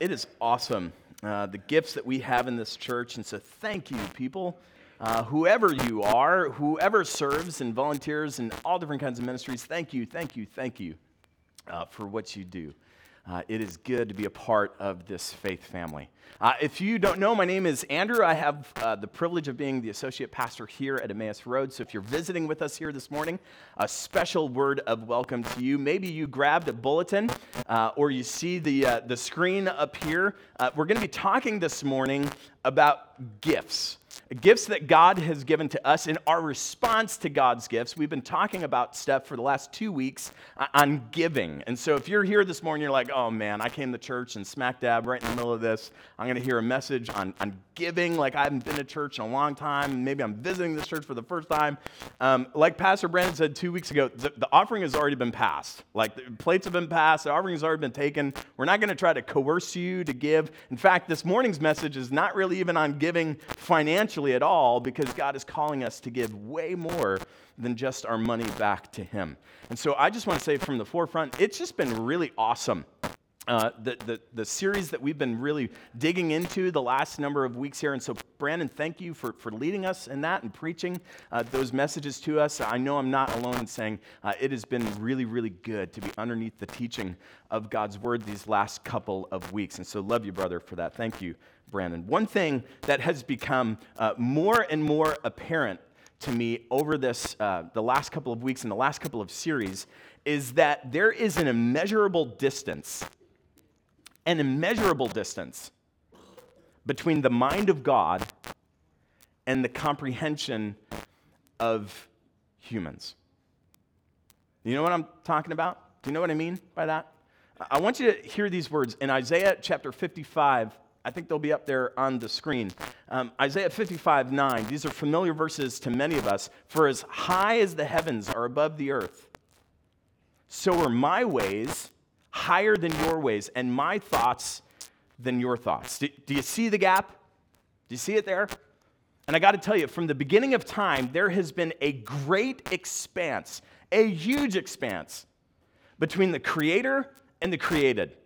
It is awesome, uh, the gifts that we have in this church. And so, thank you, people. Uh, whoever you are, whoever serves and volunteers in all different kinds of ministries, thank you, thank you, thank you uh, for what you do. Uh, it is good to be a part of this faith family. Uh, if you don't know, my name is Andrew. I have uh, the privilege of being the associate pastor here at Emmaus Road. So if you're visiting with us here this morning, a special word of welcome to you. Maybe you grabbed a bulletin uh, or you see the, uh, the screen up here. Uh, we're going to be talking this morning about gifts gifts that God has given to us in our response to God's gifts. We've been talking about stuff for the last two weeks on giving. And so if you're here this morning, you're like, oh man, I came to church and smack dab right in the middle of this. I'm going to hear a message on, on giving like I haven't been to church in a long time. Maybe I'm visiting this church for the first time. Um, like Pastor Brandon said two weeks ago, the, the offering has already been passed. Like the plates have been passed, the offering has already been taken. We're not going to try to coerce you to give. In fact, this morning's message is not really even on giving financially financially at all because God is calling us to give way more than just our money back to Him. And so I just want to say from the forefront, it's just been really awesome. Uh, the, the, the series that we've been really digging into the last number of weeks here. And so, Brandon, thank you for, for leading us in that and preaching uh, those messages to us. I know I'm not alone in saying uh, it has been really, really good to be underneath the teaching of God's word these last couple of weeks. And so, love you, brother, for that. Thank you Brandon. One thing that has become uh, more and more apparent to me over this, uh, the last couple of weeks and the last couple of series is that there is an immeasurable distance, an immeasurable distance between the mind of God and the comprehension of humans. You know what I'm talking about? Do you know what I mean by that? I want you to hear these words in Isaiah chapter 55 I think they'll be up there on the screen. Um, Isaiah 55 9. These are familiar verses to many of us. For as high as the heavens are above the earth, so are my ways higher than your ways, and my thoughts than your thoughts. Do, do you see the gap? Do you see it there? And I got to tell you, from the beginning of time, there has been a great expanse, a huge expanse between the creator and the created.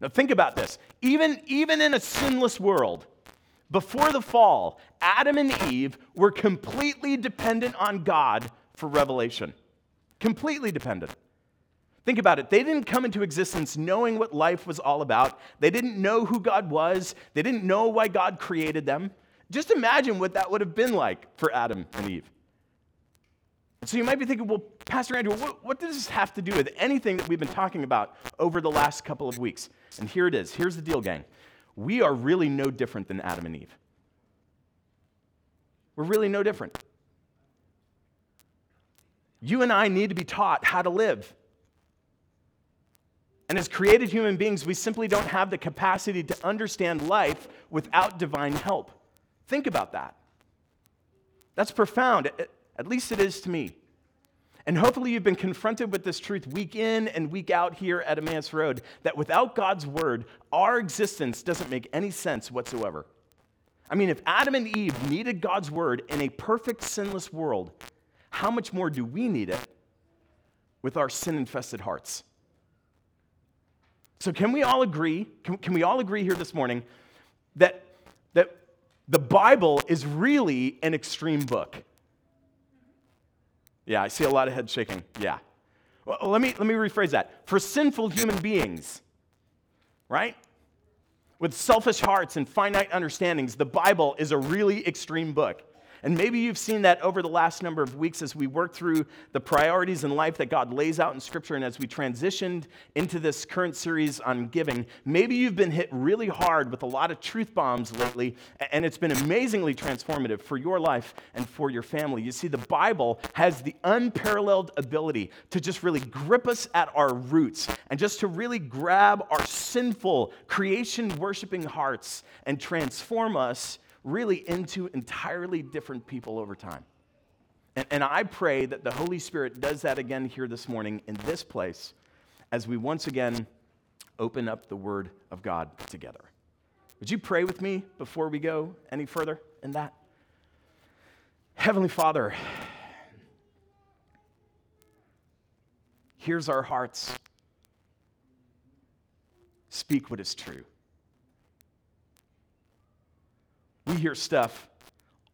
Now, think about this. Even, even in a sinless world, before the fall, Adam and Eve were completely dependent on God for revelation. Completely dependent. Think about it. They didn't come into existence knowing what life was all about. They didn't know who God was. They didn't know why God created them. Just imagine what that would have been like for Adam and Eve. So you might be thinking, well, Pastor Andrew, what, what, does this have to do with anything that we've been talking about over the last couple of weeks? And here it is. Here's the deal, gang. We are really no different than Adam and Eve. We're really no different. You and I need to be taught how to live. And as created human beings, we simply don't have the capacity to understand life without divine help. Think about that. That's profound. At least it is to me. And hopefully, you've been confronted with this truth week in and week out here at Emmaus Road that without God's word, our existence doesn't make any sense whatsoever. I mean, if Adam and Eve needed God's word in a perfect, sinless world, how much more do we need it with our sin infested hearts? So, can we all agree? Can, can we all agree here this morning that, that the Bible is really an extreme book? Yeah, I see a lot of heads shaking. Yeah. Well, let me, let me rephrase that. For sinful human beings, right? With selfish hearts and finite understandings, the Bible is a really extreme book. And maybe you've seen that over the last number of weeks as we work through the priorities in life that God lays out in Scripture and as we transitioned into this current series on giving. Maybe you've been hit really hard with a lot of truth bombs lately, and it's been amazingly transformative for your life and for your family. You see, the Bible has the unparalleled ability to just really grip us at our roots and just to really grab our sinful, creation worshiping hearts and transform us really into entirely different people over time. And, and I pray that the Holy Spirit does that again here this morning in this place as we once again open up the Word of God together. Would you pray with me before we go any further in that? Heavenly Father, here's our hearts. Speak what is true. We hear stuff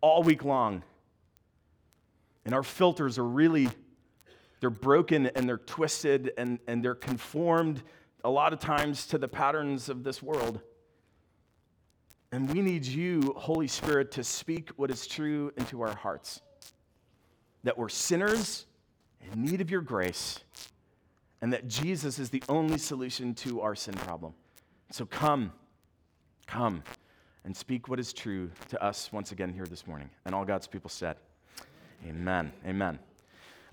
all week long. And our filters are really, they're broken and they're twisted and, and they're conformed a lot of times to the patterns of this world. And we need you, Holy Spirit, to speak what is true into our hearts. That we're sinners in need of your grace, and that Jesus is the only solution to our sin problem. So come, come, and speak what is true to us once again here this morning. And all God's people said, Amen. Amen.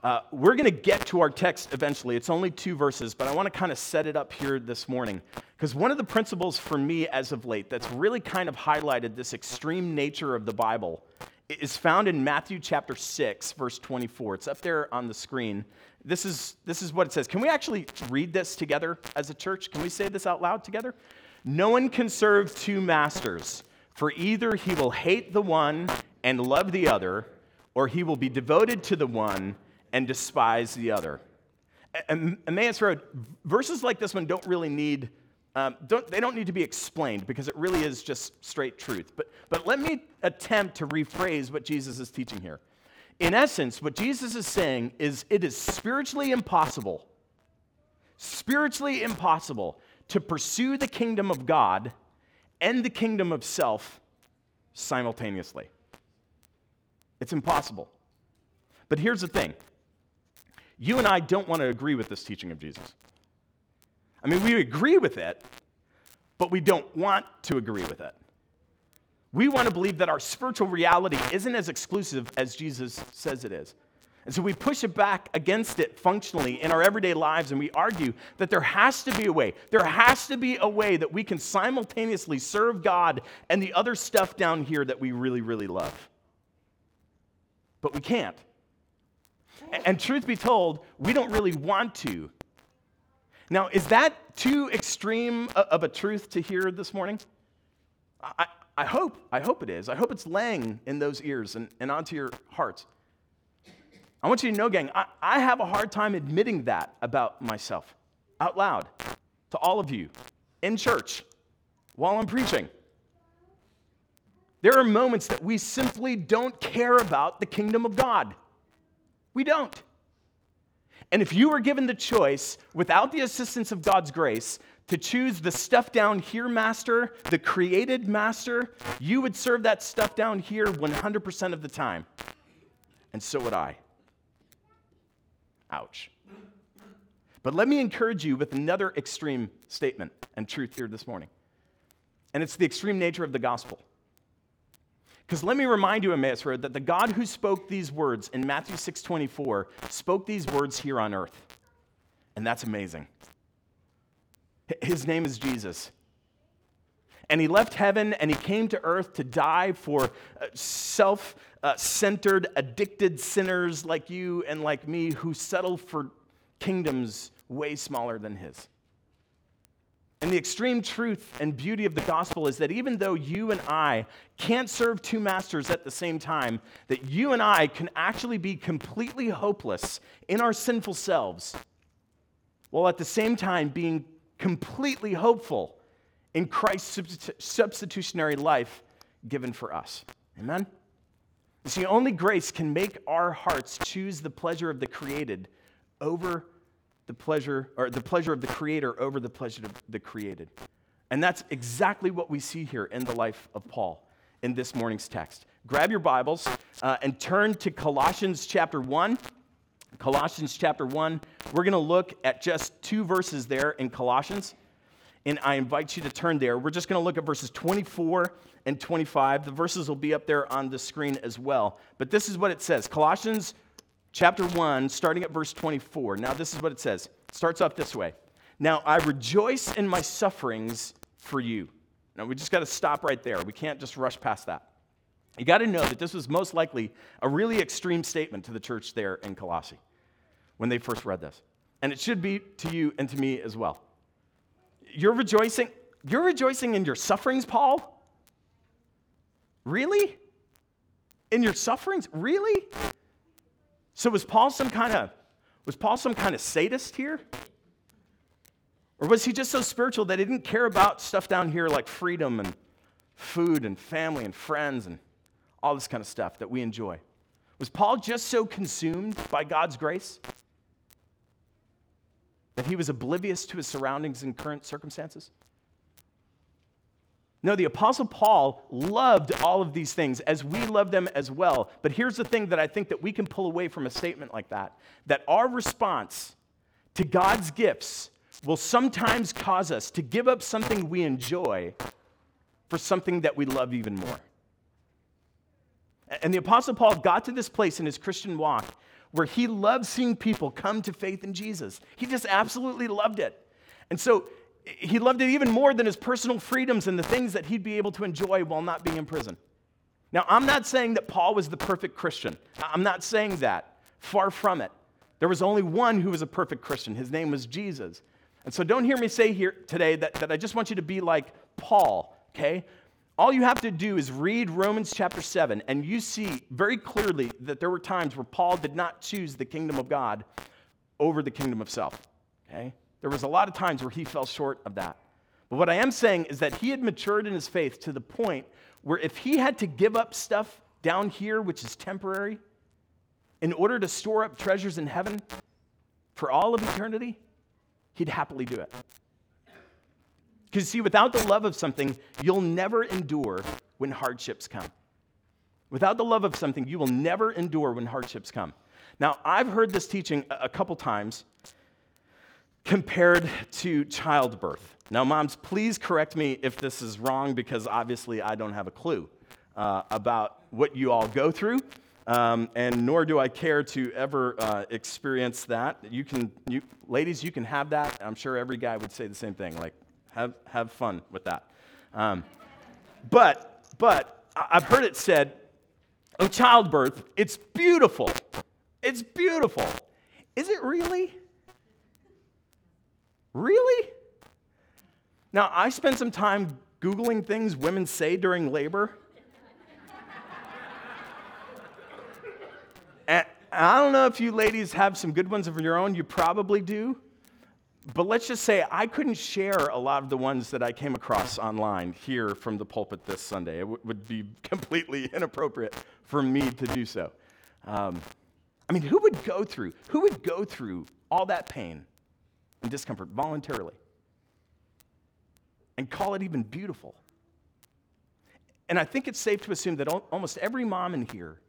Uh, we're going to get to our text eventually. It's only two verses, but I want to kind of set it up here this morning. Because one of the principles for me as of late that's really kind of highlighted this extreme nature of the Bible is found in Matthew chapter 6, verse 24. It's up there on the screen. This is, this is what it says. Can we actually read this together as a church? Can we say this out loud together? No one can serve two masters, for either he will hate the one and love the other, or he will be devoted to the one and despise the other. Emmaus Road, verses like this one don't really need, um, don't, they don't need to be explained because it really is just straight truth. But, but let me attempt to rephrase what Jesus is teaching here. In essence, what Jesus is saying is it is spiritually impossible, spiritually impossible to pursue the kingdom of God and the kingdom of self simultaneously. It's impossible. But here's the thing you and I don't want to agree with this teaching of Jesus. I mean, we agree with it, but we don't want to agree with it. We want to believe that our spiritual reality isn't as exclusive as Jesus says it is. And so we push it back against it functionally in our everyday lives, and we argue that there has to be a way. There has to be a way that we can simultaneously serve God and the other stuff down here that we really, really love. But we can't. And truth be told, we don't really want to. Now, is that too extreme of a truth to hear this morning? I, I hope, I hope it is. I hope it's laying in those ears and, and onto your hearts. I want you to know, gang, I, I have a hard time admitting that about myself out loud to all of you in church while I'm preaching. There are moments that we simply don't care about the kingdom of God. We don't. And if you were given the choice, without the assistance of God's grace, to choose the stuff down here master, the created master, you would serve that stuff down here 100% of the time. And so would I. Ouch. But let me encourage you with another extreme statement and truth here this morning. And it's the extreme nature of the gospel. Because let me remind you, Emmaus Road, that the God who spoke these words in Matthew 6:24 spoke these words here on earth. And that's amazing. His name is Jesus. And he left heaven and he came to earth to die for uh, self centered, addicted sinners like you and like me who settle for kingdoms way smaller than his. And the extreme truth and beauty of the gospel is that even though you and I can't serve two masters at the same time, that you and I can actually be completely hopeless in our sinful selves, while at the same time being completely hopeful in Christ's substitutionary life given for us. Amen? See, only grace can make our hearts choose the pleasure of the created over the pleasure or the pleasure of the creator over the pleasure of the created. And that's exactly what we see here in the life of Paul in this morning's text. Grab your Bibles uh, and turn to Colossians chapter 1. Colossians chapter 1. We're going to look at just two verses there in Colossians. And I invite you to turn there. We're just going to look at verses 24 and 25. The verses will be up there on the screen as well. But this is what it says Colossians chapter 1, starting at verse 24. Now, this is what it says. It starts off this way Now, I rejoice in my sufferings for you. Now, we just got to stop right there. We can't just rush past that. You got to know that this was most likely a really extreme statement to the church there in Colossae when they first read this. And it should be to you and to me as well. You're rejoicing, you're rejoicing in your sufferings, Paul? Really? In your sufferings? Really? So was Paul some kind of was Paul some kind of sadist here? Or was he just so spiritual that he didn't care about stuff down here like freedom and food and family and friends and all this kind of stuff that we enjoy. Was Paul just so consumed by God's grace that he was oblivious to his surroundings and current circumstances? No, the Apostle Paul loved all of these things as we love them as well. But here's the thing that I think that we can pull away from a statement like that that our response to God's gifts will sometimes cause us to give up something we enjoy for something that we love even more. And the Apostle Paul got to this place in his Christian walk where he loved seeing people come to faith in Jesus. He just absolutely loved it. And so he loved it even more than his personal freedoms and the things that he'd be able to enjoy while not being in prison. Now, I'm not saying that Paul was the perfect Christian. I'm not saying that. Far from it. There was only one who was a perfect Christian. His name was Jesus. And so don't hear me say here today that, that I just want you to be like Paul, okay? All you have to do is read Romans chapter 7, and you see very clearly that there were times where Paul did not choose the kingdom of God over the kingdom of self, okay? There was a lot of times where he fell short of that. But what I am saying is that he had matured in his faith to the point where if he had to give up stuff down here, which is temporary, in order to store up treasures in heaven for all of eternity, he'd happily do it. Because, see, without the love of something, you'll never endure when hardships come. Without the love of something, you will never endure when hardships come. Now, I've heard this teaching a couple times, compared to childbirth. Now, moms, please correct me if this is wrong because obviously I don't have a clue uh, about what you all go through, um, and nor do I care to ever uh, experience that. You can, you, ladies, you can have that. I'm sure every guy would say the same thing, like, have, have fun with that. Um, but, but I've heard it said of childbirth, it's beautiful. It's beautiful. Is it really? Really? Now, I spent some time Googling things women say during labor. and I don't know if you ladies have some good ones of your own, you probably do. But let's just say I couldn't share a lot of the ones that I came across online here from the pulpit this Sunday. It w- would be completely inappropriate for me to do so. Um, I mean, who would go through, who would go through all that pain and discomfort voluntarily and call it even beautiful. And I think it's safe to assume that almost every mom in here,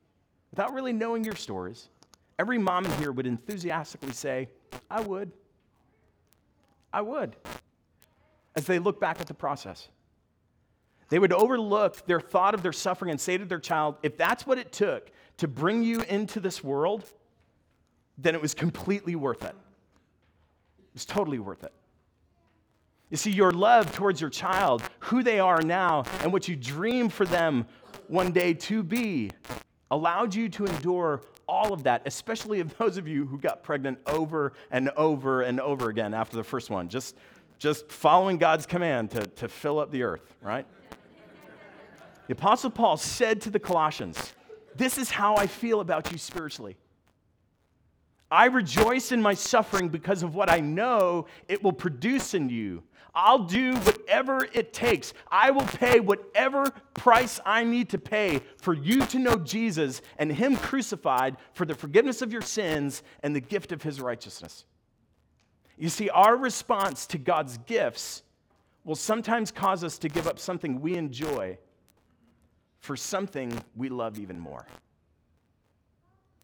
without really knowing your stories, every mom in here would enthusiastically say, I would. I would. As they look back at the process, they would overlook their thought of their suffering and say to their child, if that's what it took to bring you into this world, then it was completely worth it. It's totally worth it. You see, your love towards your child, who they are now, and what you dream for them one day to be, allowed you to endure all of that, especially of those of you who got pregnant over and over and over again after the first one, just, just following God's command to, to fill up the earth, right? the Apostle Paul said to the Colossians, This is how I feel about you spiritually. I rejoice in my suffering because of what I know it will produce in you. I'll do whatever it takes. I will pay whatever price I need to pay for you to know Jesus and Him crucified for the forgiveness of your sins and the gift of His righteousness. You see, our response to God's gifts will sometimes cause us to give up something we enjoy for something we love even more.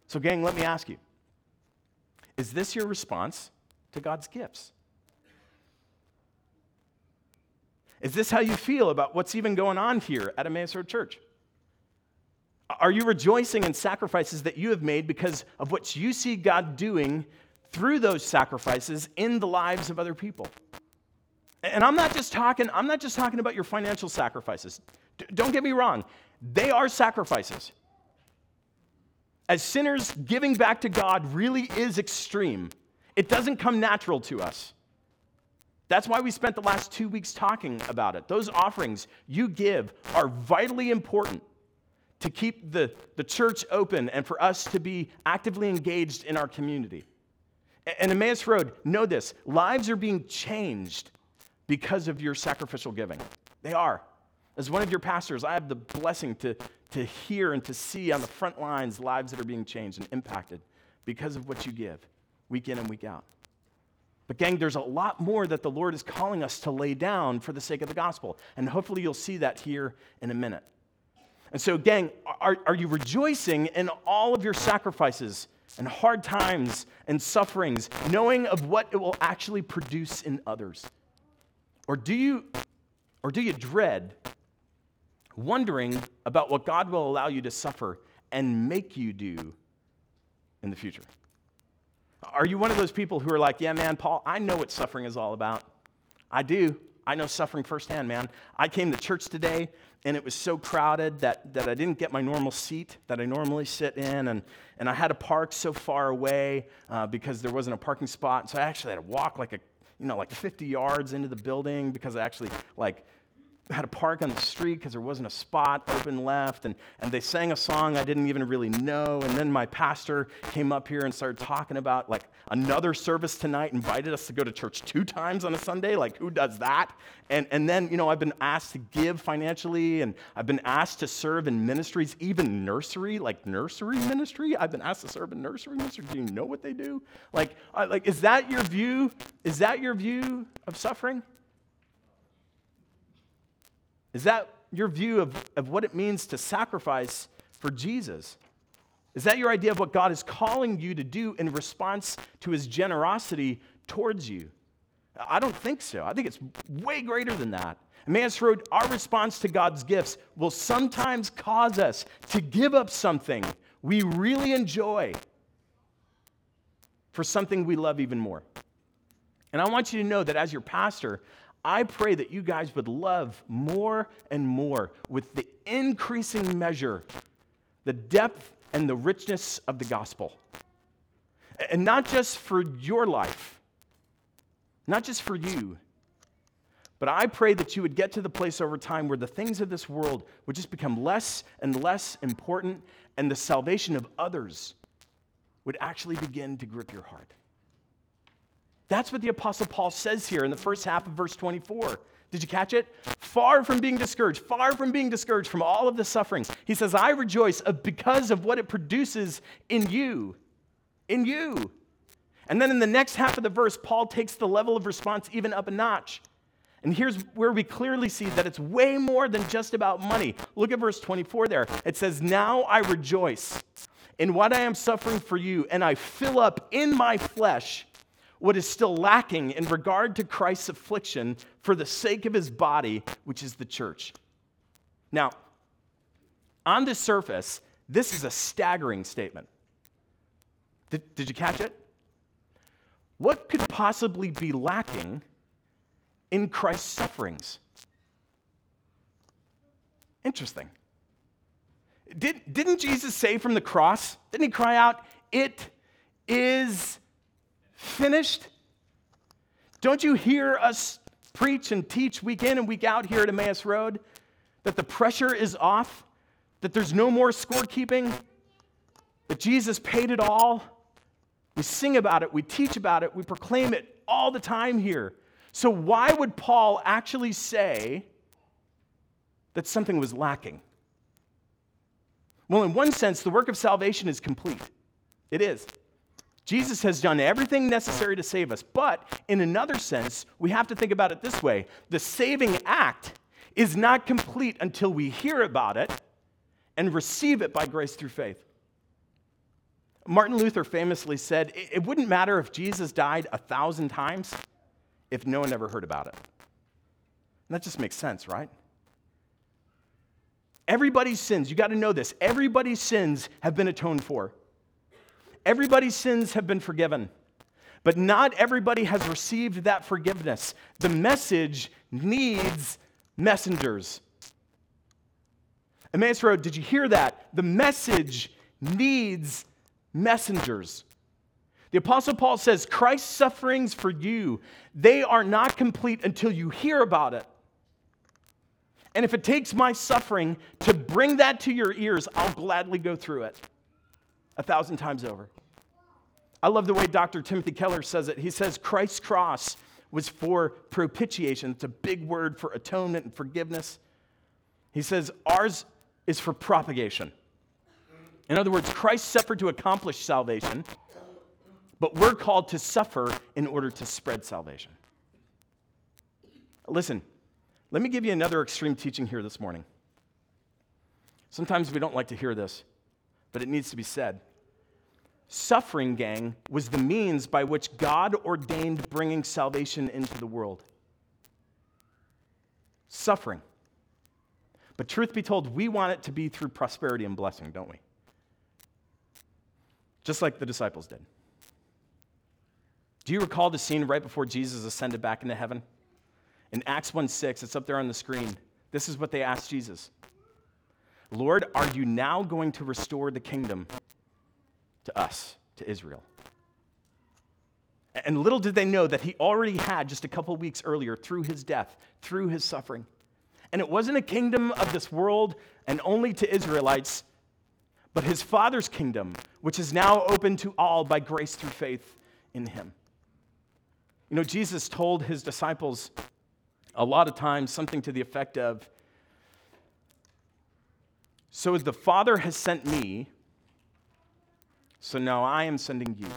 So, gang, let me ask you is this your response to God's gifts? Is this how you feel about what's even going on here at Emmaus Road Church? Are you rejoicing in sacrifices that you have made because of what you see God doing through those sacrifices in the lives of other people? And I'm not just talking, I'm not just talking about your financial sacrifices. D- don't get me wrong. They are sacrifices as sinners, giving back to God really is extreme. It doesn't come natural to us. That's why we spent the last two weeks talking about it. Those offerings you give are vitally important to keep the, the church open and for us to be actively engaged in our community. And Emmaus Road, know this lives are being changed because of your sacrificial giving. They are. As one of your pastors, I have the blessing to, to hear and to see on the front lines lives that are being changed and impacted because of what you give week in and week out. But, gang, there's a lot more that the Lord is calling us to lay down for the sake of the gospel. And hopefully, you'll see that here in a minute. And so, gang, are, are you rejoicing in all of your sacrifices and hard times and sufferings, knowing of what it will actually produce in others? Or do you, or do you dread wondering about what God will allow you to suffer and make you do in the future? Are you one of those people who are like, yeah, man, Paul, I know what suffering is all about? I do. I know suffering firsthand, man. I came to church today and it was so crowded that, that I didn't get my normal seat that I normally sit in, and, and I had to park so far away uh, because there wasn't a parking spot. So I actually had to walk like a you know like 50 yards into the building because I actually like had to park on the street because there wasn't a spot open left. And, and they sang a song I didn't even really know. And then my pastor came up here and started talking about like another service tonight, invited us to go to church two times on a Sunday. Like, who does that? And, and then, you know, I've been asked to give financially and I've been asked to serve in ministries, even nursery, like nursery ministry. I've been asked to serve in nursery ministry. Do you know what they do? Like, like is that your view? Is that your view of suffering? Is that your view of, of what it means to sacrifice for Jesus? Is that your idea of what God is calling you to do in response to his generosity towards you? I don't think so. I think it's way greater than that. Emmaus Road, our response to God's gifts will sometimes cause us to give up something we really enjoy for something we love even more. And I want you to know that as your pastor, I pray that you guys would love more and more with the increasing measure, the depth and the richness of the gospel. And not just for your life, not just for you, but I pray that you would get to the place over time where the things of this world would just become less and less important, and the salvation of others would actually begin to grip your heart. That's what the Apostle Paul says here in the first half of verse 24. Did you catch it? Far from being discouraged, far from being discouraged from all of the sufferings, he says, I rejoice because of what it produces in you. In you. And then in the next half of the verse, Paul takes the level of response even up a notch. And here's where we clearly see that it's way more than just about money. Look at verse 24 there. It says, Now I rejoice in what I am suffering for you, and I fill up in my flesh what is still lacking in regard to Christ's affliction for the sake of his body, which is the church. Now, on the surface, this is a staggering statement. Did, did you catch it? What could possibly be lacking in Christ's sufferings? Interesting. Did, didn't Jesus say from the cross, didn't he cry out, It is finished? Don't you hear us preach and teach week in and week out here at Emmaus Road that the pressure is off, that there's no more scorekeeping, that Jesus paid it all? We sing about it, we teach about it, we proclaim it all the time here. So, why would Paul actually say that something was lacking? Well, in one sense, the work of salvation is complete. It is. Jesus has done everything necessary to save us. But in another sense, we have to think about it this way the saving act is not complete until we hear about it and receive it by grace through faith. Martin Luther famously said, It wouldn't matter if Jesus died a thousand times if no one ever heard about it. And that just makes sense, right? Everybody's sins, you got to know this, everybody's sins have been atoned for. Everybody's sins have been forgiven, but not everybody has received that forgiveness. The message needs messengers. Emmaus Road, did you hear that? The message needs messengers. The Apostle Paul says, Christ's sufferings for you, they are not complete until you hear about it. And if it takes my suffering to bring that to your ears, I'll gladly go through it a thousand times over. I love the way Dr. Timothy Keller says it. He says, Christ's cross was for propitiation. It's a big word for atonement and forgiveness. He says, Ours is for propagation. In other words, Christ suffered to accomplish salvation, but we're called to suffer in order to spread salvation. Listen, let me give you another extreme teaching here this morning. Sometimes we don't like to hear this, but it needs to be said. Suffering, gang, was the means by which God ordained bringing salvation into the world. Suffering. But truth be told, we want it to be through prosperity and blessing, don't we? Just like the disciples did. Do you recall the scene right before Jesus ascended back into heaven? In Acts 1 6, it's up there on the screen. This is what they asked Jesus Lord, are you now going to restore the kingdom to us, to Israel? And little did they know that he already had just a couple weeks earlier through his death, through his suffering. And it wasn't a kingdom of this world and only to Israelites, but his Father's kingdom, which is now open to all by grace through faith in him. You know, Jesus told his disciples a lot of times something to the effect of So as the Father has sent me, so now I am sending you.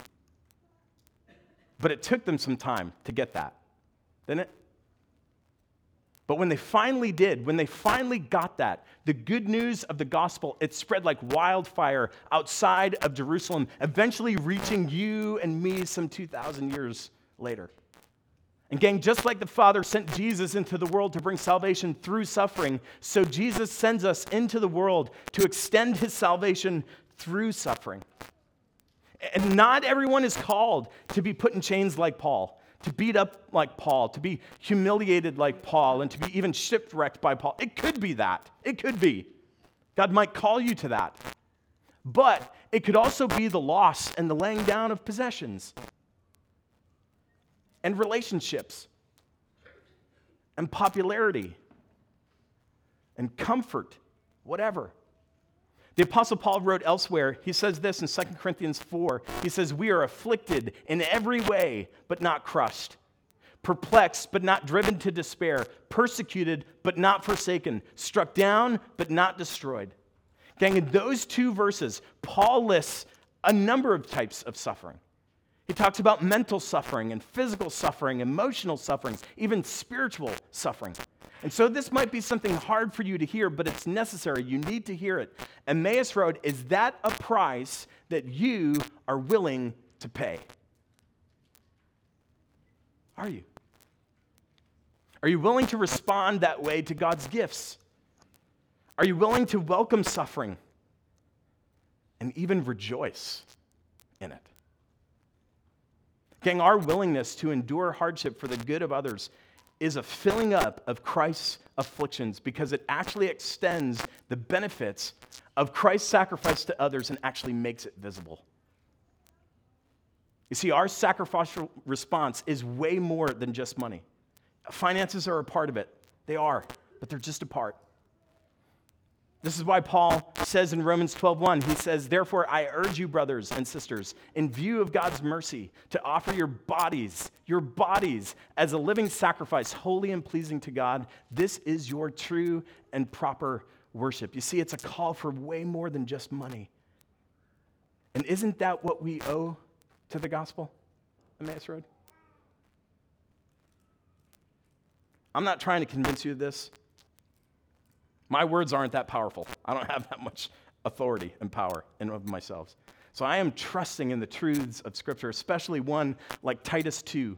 But it took them some time to get that, didn't it? But when they finally did, when they finally got that, the good news of the gospel, it spread like wildfire outside of Jerusalem, eventually reaching you and me some 2,000 years later. And, gang, just like the Father sent Jesus into the world to bring salvation through suffering, so Jesus sends us into the world to extend his salvation through suffering. And not everyone is called to be put in chains like Paul to beat up like Paul, to be humiliated like Paul, and to be even shipwrecked by Paul. It could be that. It could be. God might call you to that. But it could also be the loss and the laying down of possessions and relationships and popularity and comfort, whatever. The Apostle Paul wrote elsewhere, he says this in 2 Corinthians 4. He says, We are afflicted in every way, but not crushed, perplexed, but not driven to despair, persecuted, but not forsaken, struck down, but not destroyed. Gang, in those two verses, Paul lists a number of types of suffering. He talks about mental suffering and physical suffering, emotional sufferings, even spiritual suffering. And so this might be something hard for you to hear, but it's necessary. You need to hear it. Emmaus Road, is that a price that you are willing to pay? Are you? Are you willing to respond that way to God's gifts? Are you willing to welcome suffering and even rejoice in it? Gang, our willingness to endure hardship for the good of others is a filling up of Christ's afflictions because it actually extends the benefits of Christ's sacrifice to others and actually makes it visible. You see, our sacrificial response is way more than just money. Finances are a part of it, they are, but they're just a part. This is why Paul says in Romans 12:1, he says, "Therefore I urge you brothers and sisters, in view of God's mercy, to offer your bodies, your bodies as a living sacrifice, holy and pleasing to God. This is your true and proper worship." You see, it's a call for way more than just money. And isn't that what we owe to the gospel? Emmaus Road? I'm not trying to convince you of this. My words aren't that powerful. I don't have that much authority and power in of myself. So I am trusting in the truths of Scripture, especially one like Titus 2,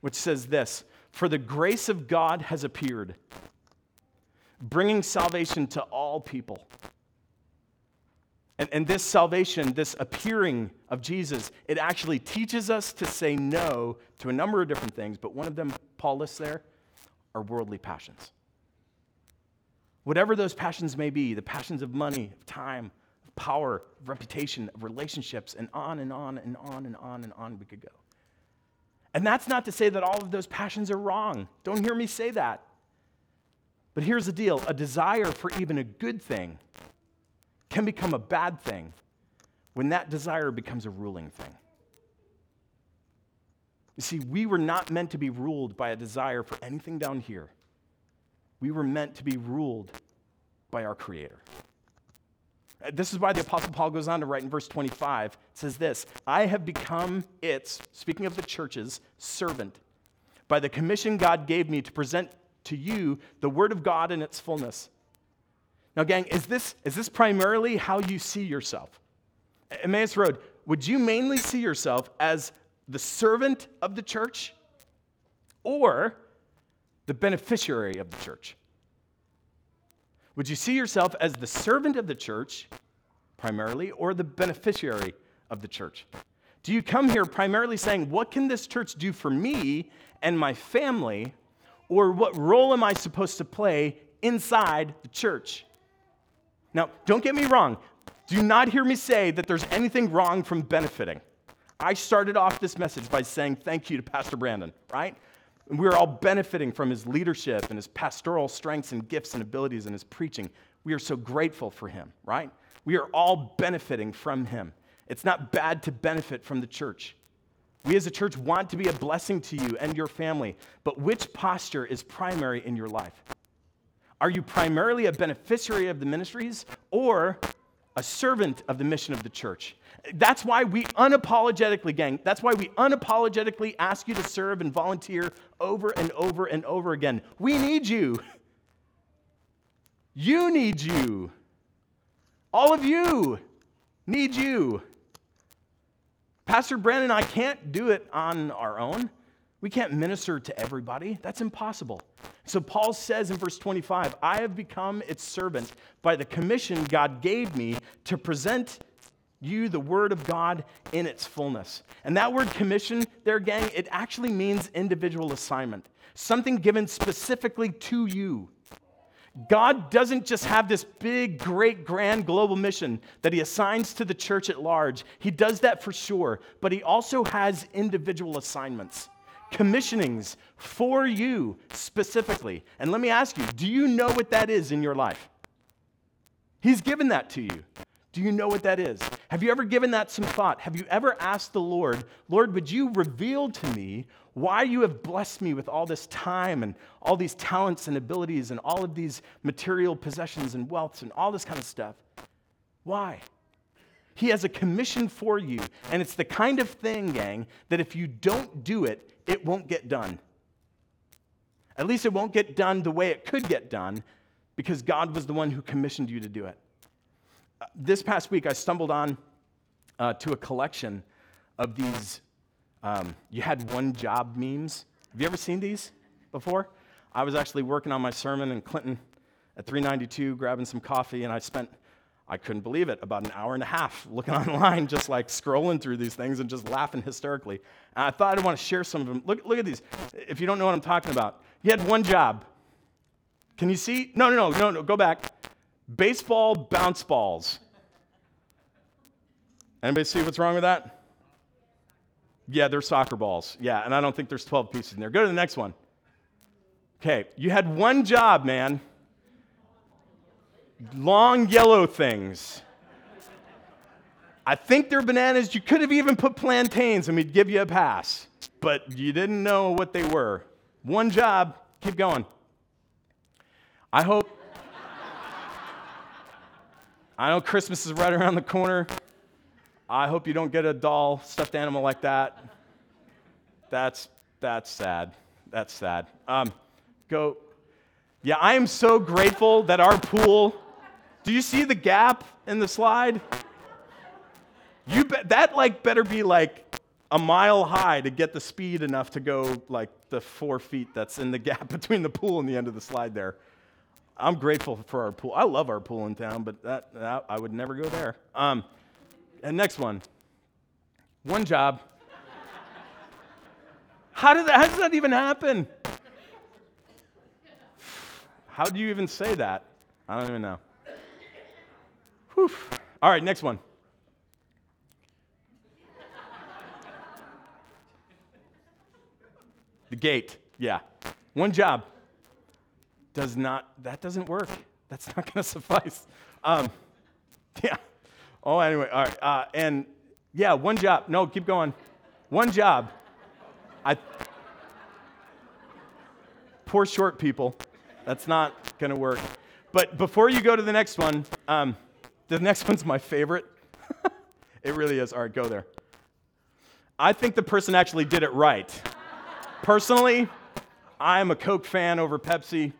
which says this For the grace of God has appeared, bringing salvation to all people. And, and this salvation, this appearing of Jesus, it actually teaches us to say no to a number of different things, but one of them, Paul lists there, are worldly passions. Whatever those passions may be the passions of money, of time, of power, of reputation, of relationships, and on and on and on and on and on we could go. And that's not to say that all of those passions are wrong. Don't hear me say that. But here's the deal a desire for even a good thing can become a bad thing when that desire becomes a ruling thing. You see, we were not meant to be ruled by a desire for anything down here. We were meant to be ruled by our Creator. Uh, this is why the Apostle Paul goes on to write in verse 25, it says this I have become its, speaking of the church's, servant by the commission God gave me to present to you the Word of God in its fullness. Now, gang, is this, is this primarily how you see yourself? Emmaus Road, would you mainly see yourself as the servant of the church or the beneficiary of the church? Would you see yourself as the servant of the church primarily or the beneficiary of the church? Do you come here primarily saying, What can this church do for me and my family? Or what role am I supposed to play inside the church? Now, don't get me wrong. Do not hear me say that there's anything wrong from benefiting. I started off this message by saying thank you to Pastor Brandon, right? And we are all benefiting from his leadership and his pastoral strengths and gifts and abilities and his preaching. We are so grateful for him, right? We are all benefiting from him. It's not bad to benefit from the church. We as a church want to be a blessing to you and your family, but which posture is primary in your life? Are you primarily a beneficiary of the ministries or a servant of the mission of the church? That's why we unapologetically, gang, that's why we unapologetically ask you to serve and volunteer over and over and over again. We need you. You need you. All of you need you. Pastor Brandon and I can't do it on our own. We can't minister to everybody. That's impossible. So Paul says in verse 25, I have become its servant by the commission God gave me to present you the word of God in its fullness. And that word commission there, gang, it actually means individual assignment, something given specifically to you. God doesn't just have this big, great, grand global mission that He assigns to the church at large. He does that for sure, but He also has individual assignments, commissionings for you specifically. And let me ask you do you know what that is in your life? He's given that to you. Do you know what that is? Have you ever given that some thought? Have you ever asked the Lord, Lord, would you reveal to me why you have blessed me with all this time and all these talents and abilities and all of these material possessions and wealths and all this kind of stuff? Why? He has a commission for you, and it's the kind of thing, gang, that if you don't do it, it won't get done. At least it won't get done the way it could get done because God was the one who commissioned you to do it this past week, I stumbled on uh, to a collection of these um, you had one job memes. Have you ever seen these before? I was actually working on my sermon in Clinton at 392, grabbing some coffee, and I spent, I couldn't believe it, about an hour and a half looking online, just like scrolling through these things and just laughing hysterically. And I thought I'd want to share some of them. Look, look at these. If you don't know what I'm talking about, you had one job. Can you see? No, no, no, no, no, go back. Baseball bounce balls. Anybody see what's wrong with that? Yeah, they're soccer balls. Yeah, and I don't think there's 12 pieces in there. Go to the next one. Okay, you had one job, man. Long yellow things. I think they're bananas. You could have even put plantains and we'd give you a pass, but you didn't know what they were. One job, keep going. I hope I know Christmas is right around the corner. I hope you don't get a doll, stuffed animal like that. That's, that's sad. That's sad. Um, go. Yeah, I am so grateful that our pool. Do you see the gap in the slide? You be, that like better be like a mile high to get the speed enough to go like the four feet that's in the gap between the pool and the end of the slide there. I'm grateful for our pool. I love our pool in town, but that, that I would never go there. Um, and next one. One job. How, did that, how does that even happen? How do you even say that? I don't even know. All right, next one. The gate, yeah. One job does not, that doesn't work. That's not going to suffice. Um, yeah. Oh, anyway, all right. Uh, and yeah, one job. No, keep going. One job. I, poor short people. That's not going to work. But before you go to the next one, um, the next one's my favorite. it really is. All right, go there. I think the person actually did it right. Personally, I'm a Coke fan over Pepsi.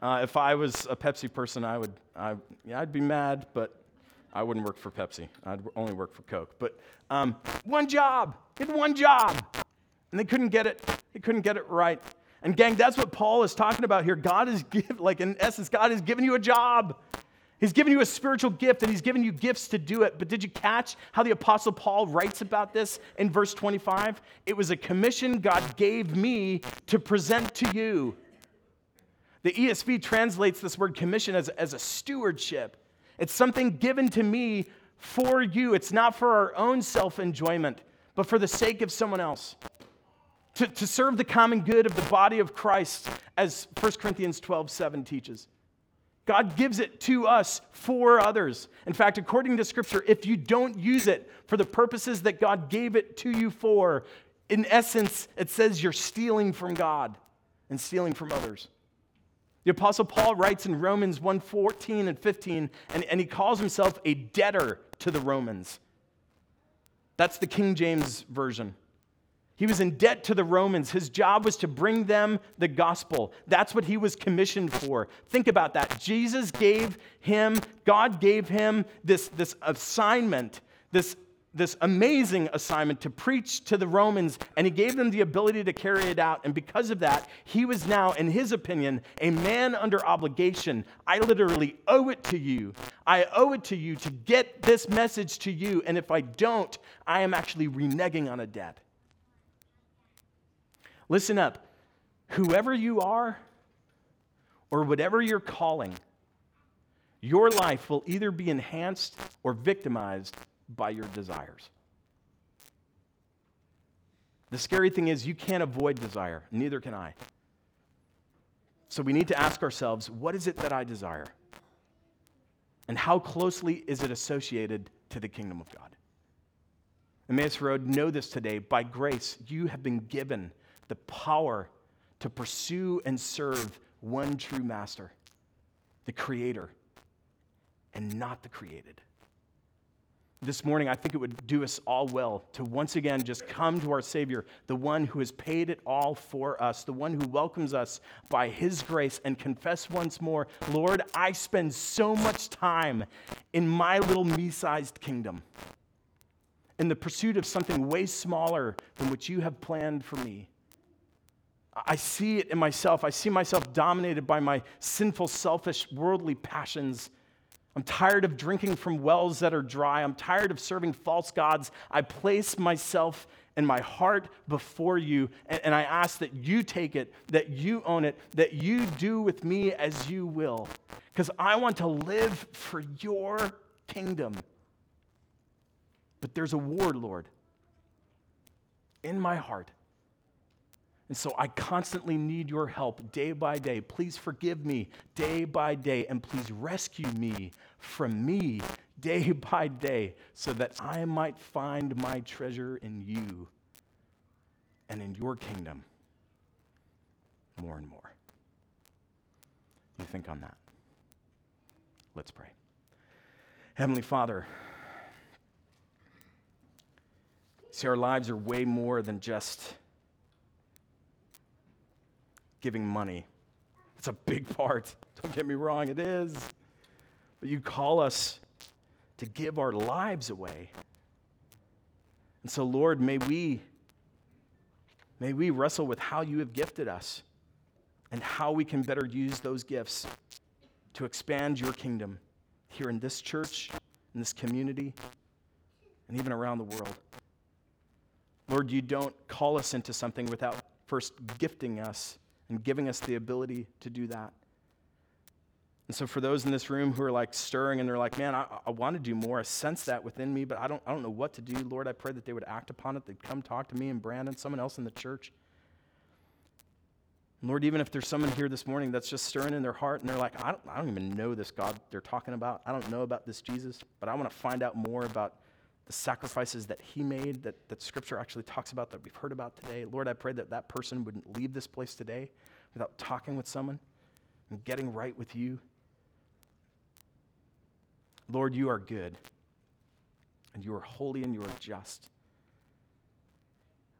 Uh, if I was a Pepsi person, I would, I, yeah, I'd be mad, but I wouldn't work for Pepsi. I'd only work for Coke. But um, one job, he had one job, and they couldn't get it. They couldn't get it right. And gang, that's what Paul is talking about here. God is give, like in essence, God has given you a job. He's given you a spiritual gift and he's given you gifts to do it. But did you catch how the Apostle Paul writes about this in verse 25? It was a commission God gave me to present to you. The ESV translates this word commission as, as a stewardship. It's something given to me for you. It's not for our own self enjoyment, but for the sake of someone else. To, to serve the common good of the body of Christ, as 1 Corinthians 12 7 teaches. God gives it to us for others. In fact, according to Scripture, if you don't use it for the purposes that God gave it to you for, in essence, it says you're stealing from God and stealing from others. The Apostle Paul writes in Romans 1 14 and 15, and, and he calls himself a debtor to the Romans. That's the King James Version. He was in debt to the Romans. His job was to bring them the gospel. That's what he was commissioned for. Think about that. Jesus gave him, God gave him this, this assignment, this, this amazing assignment to preach to the Romans, and he gave them the ability to carry it out. And because of that, he was now, in his opinion, a man under obligation. I literally owe it to you. I owe it to you to get this message to you. And if I don't, I am actually reneging on a debt. Listen up. Whoever you are, or whatever you're calling, your life will either be enhanced or victimized by your desires. The scary thing is, you can't avoid desire, neither can I. So we need to ask ourselves what is it that I desire? And how closely is it associated to the kingdom of God? Emmaus Road, know this today. By grace, you have been given the power to pursue and serve one true master, the Creator, and not the created. This morning, I think it would do us all well to once again just come to our Savior, the one who has paid it all for us, the one who welcomes us by His grace, and confess once more Lord, I spend so much time in my little me sized kingdom in the pursuit of something way smaller than what you have planned for me. I see it in myself. I see myself dominated by my sinful, selfish, worldly passions. I'm tired of drinking from wells that are dry. I'm tired of serving false gods. I place myself and my heart before you, and, and I ask that you take it, that you own it, that you do with me as you will. Because I want to live for your kingdom. But there's a war, Lord, in my heart and so I constantly need your help day by day. Please forgive me day by day, and please rescue me from me day by day so that I might find my treasure in you and in your kingdom more and more. You think on that? Let's pray. Heavenly Father, see, our lives are way more than just giving money. It's a big part. Don't get me wrong, it is. But you call us to give our lives away. And so, Lord, may we may we wrestle with how you have gifted us and how we can better use those gifts to expand your kingdom here in this church, in this community, and even around the world. Lord, you don't call us into something without first gifting us and giving us the ability to do that. And so, for those in this room who are like stirring and they're like, man, I, I want to do more, I sense that within me, but I don't, I don't know what to do, Lord, I pray that they would act upon it. They'd come talk to me and Brandon, someone else in the church. Lord, even if there's someone here this morning that's just stirring in their heart and they're like, I don't, I don't even know this God they're talking about. I don't know about this Jesus, but I want to find out more about the sacrifices that he made that, that scripture actually talks about that we've heard about today. Lord, I pray that that person wouldn't leave this place today without talking with someone and getting right with you. Lord, you are good, and you are holy, and you are just.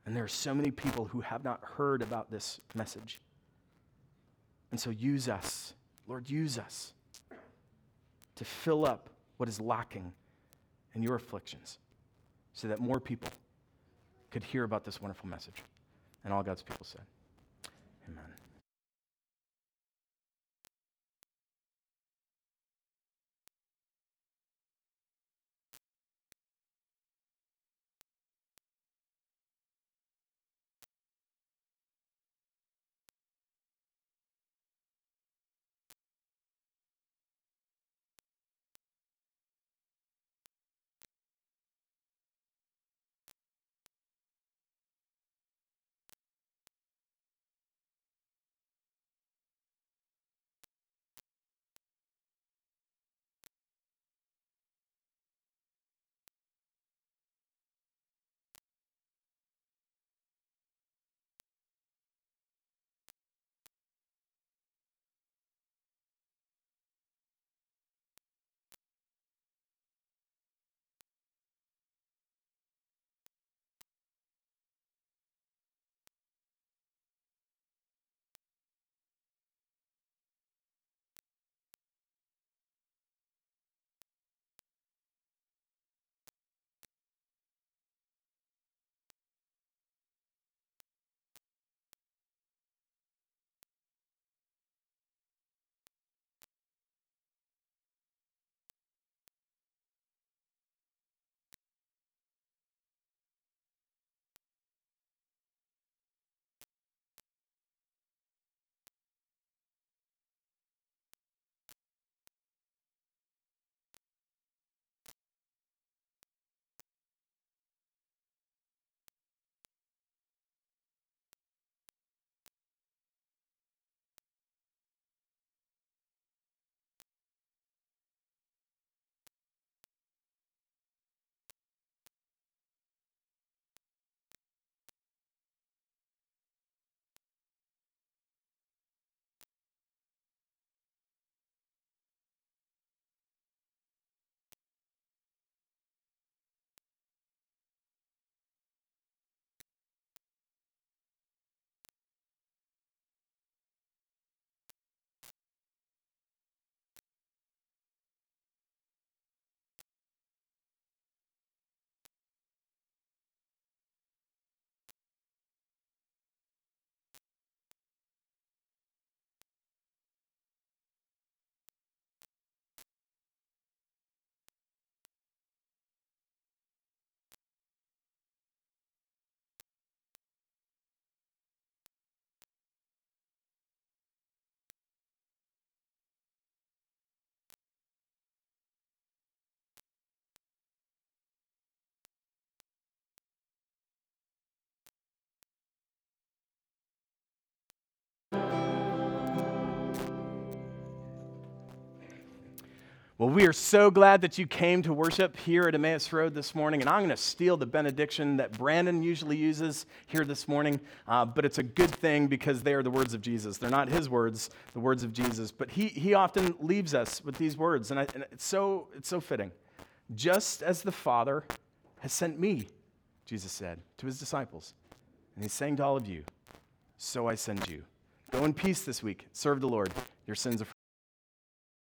And there are so many people who have not heard about this message. And so use us, Lord, use us to fill up what is lacking in your afflictions so that more people could hear about this wonderful message. And all God's people said, Well, we are so glad that you came to worship here at Emmaus Road this morning. And I'm going to steal the benediction that Brandon usually uses here this morning. Uh, but it's a good thing because they are the words of Jesus. They're not his words, the words of Jesus. But he, he often leaves us with these words. And, I, and it's, so, it's so fitting. Just as the Father has sent me, Jesus said to his disciples. And he's saying to all of you, So I send you. Go in peace this week. Serve the Lord. Your sins are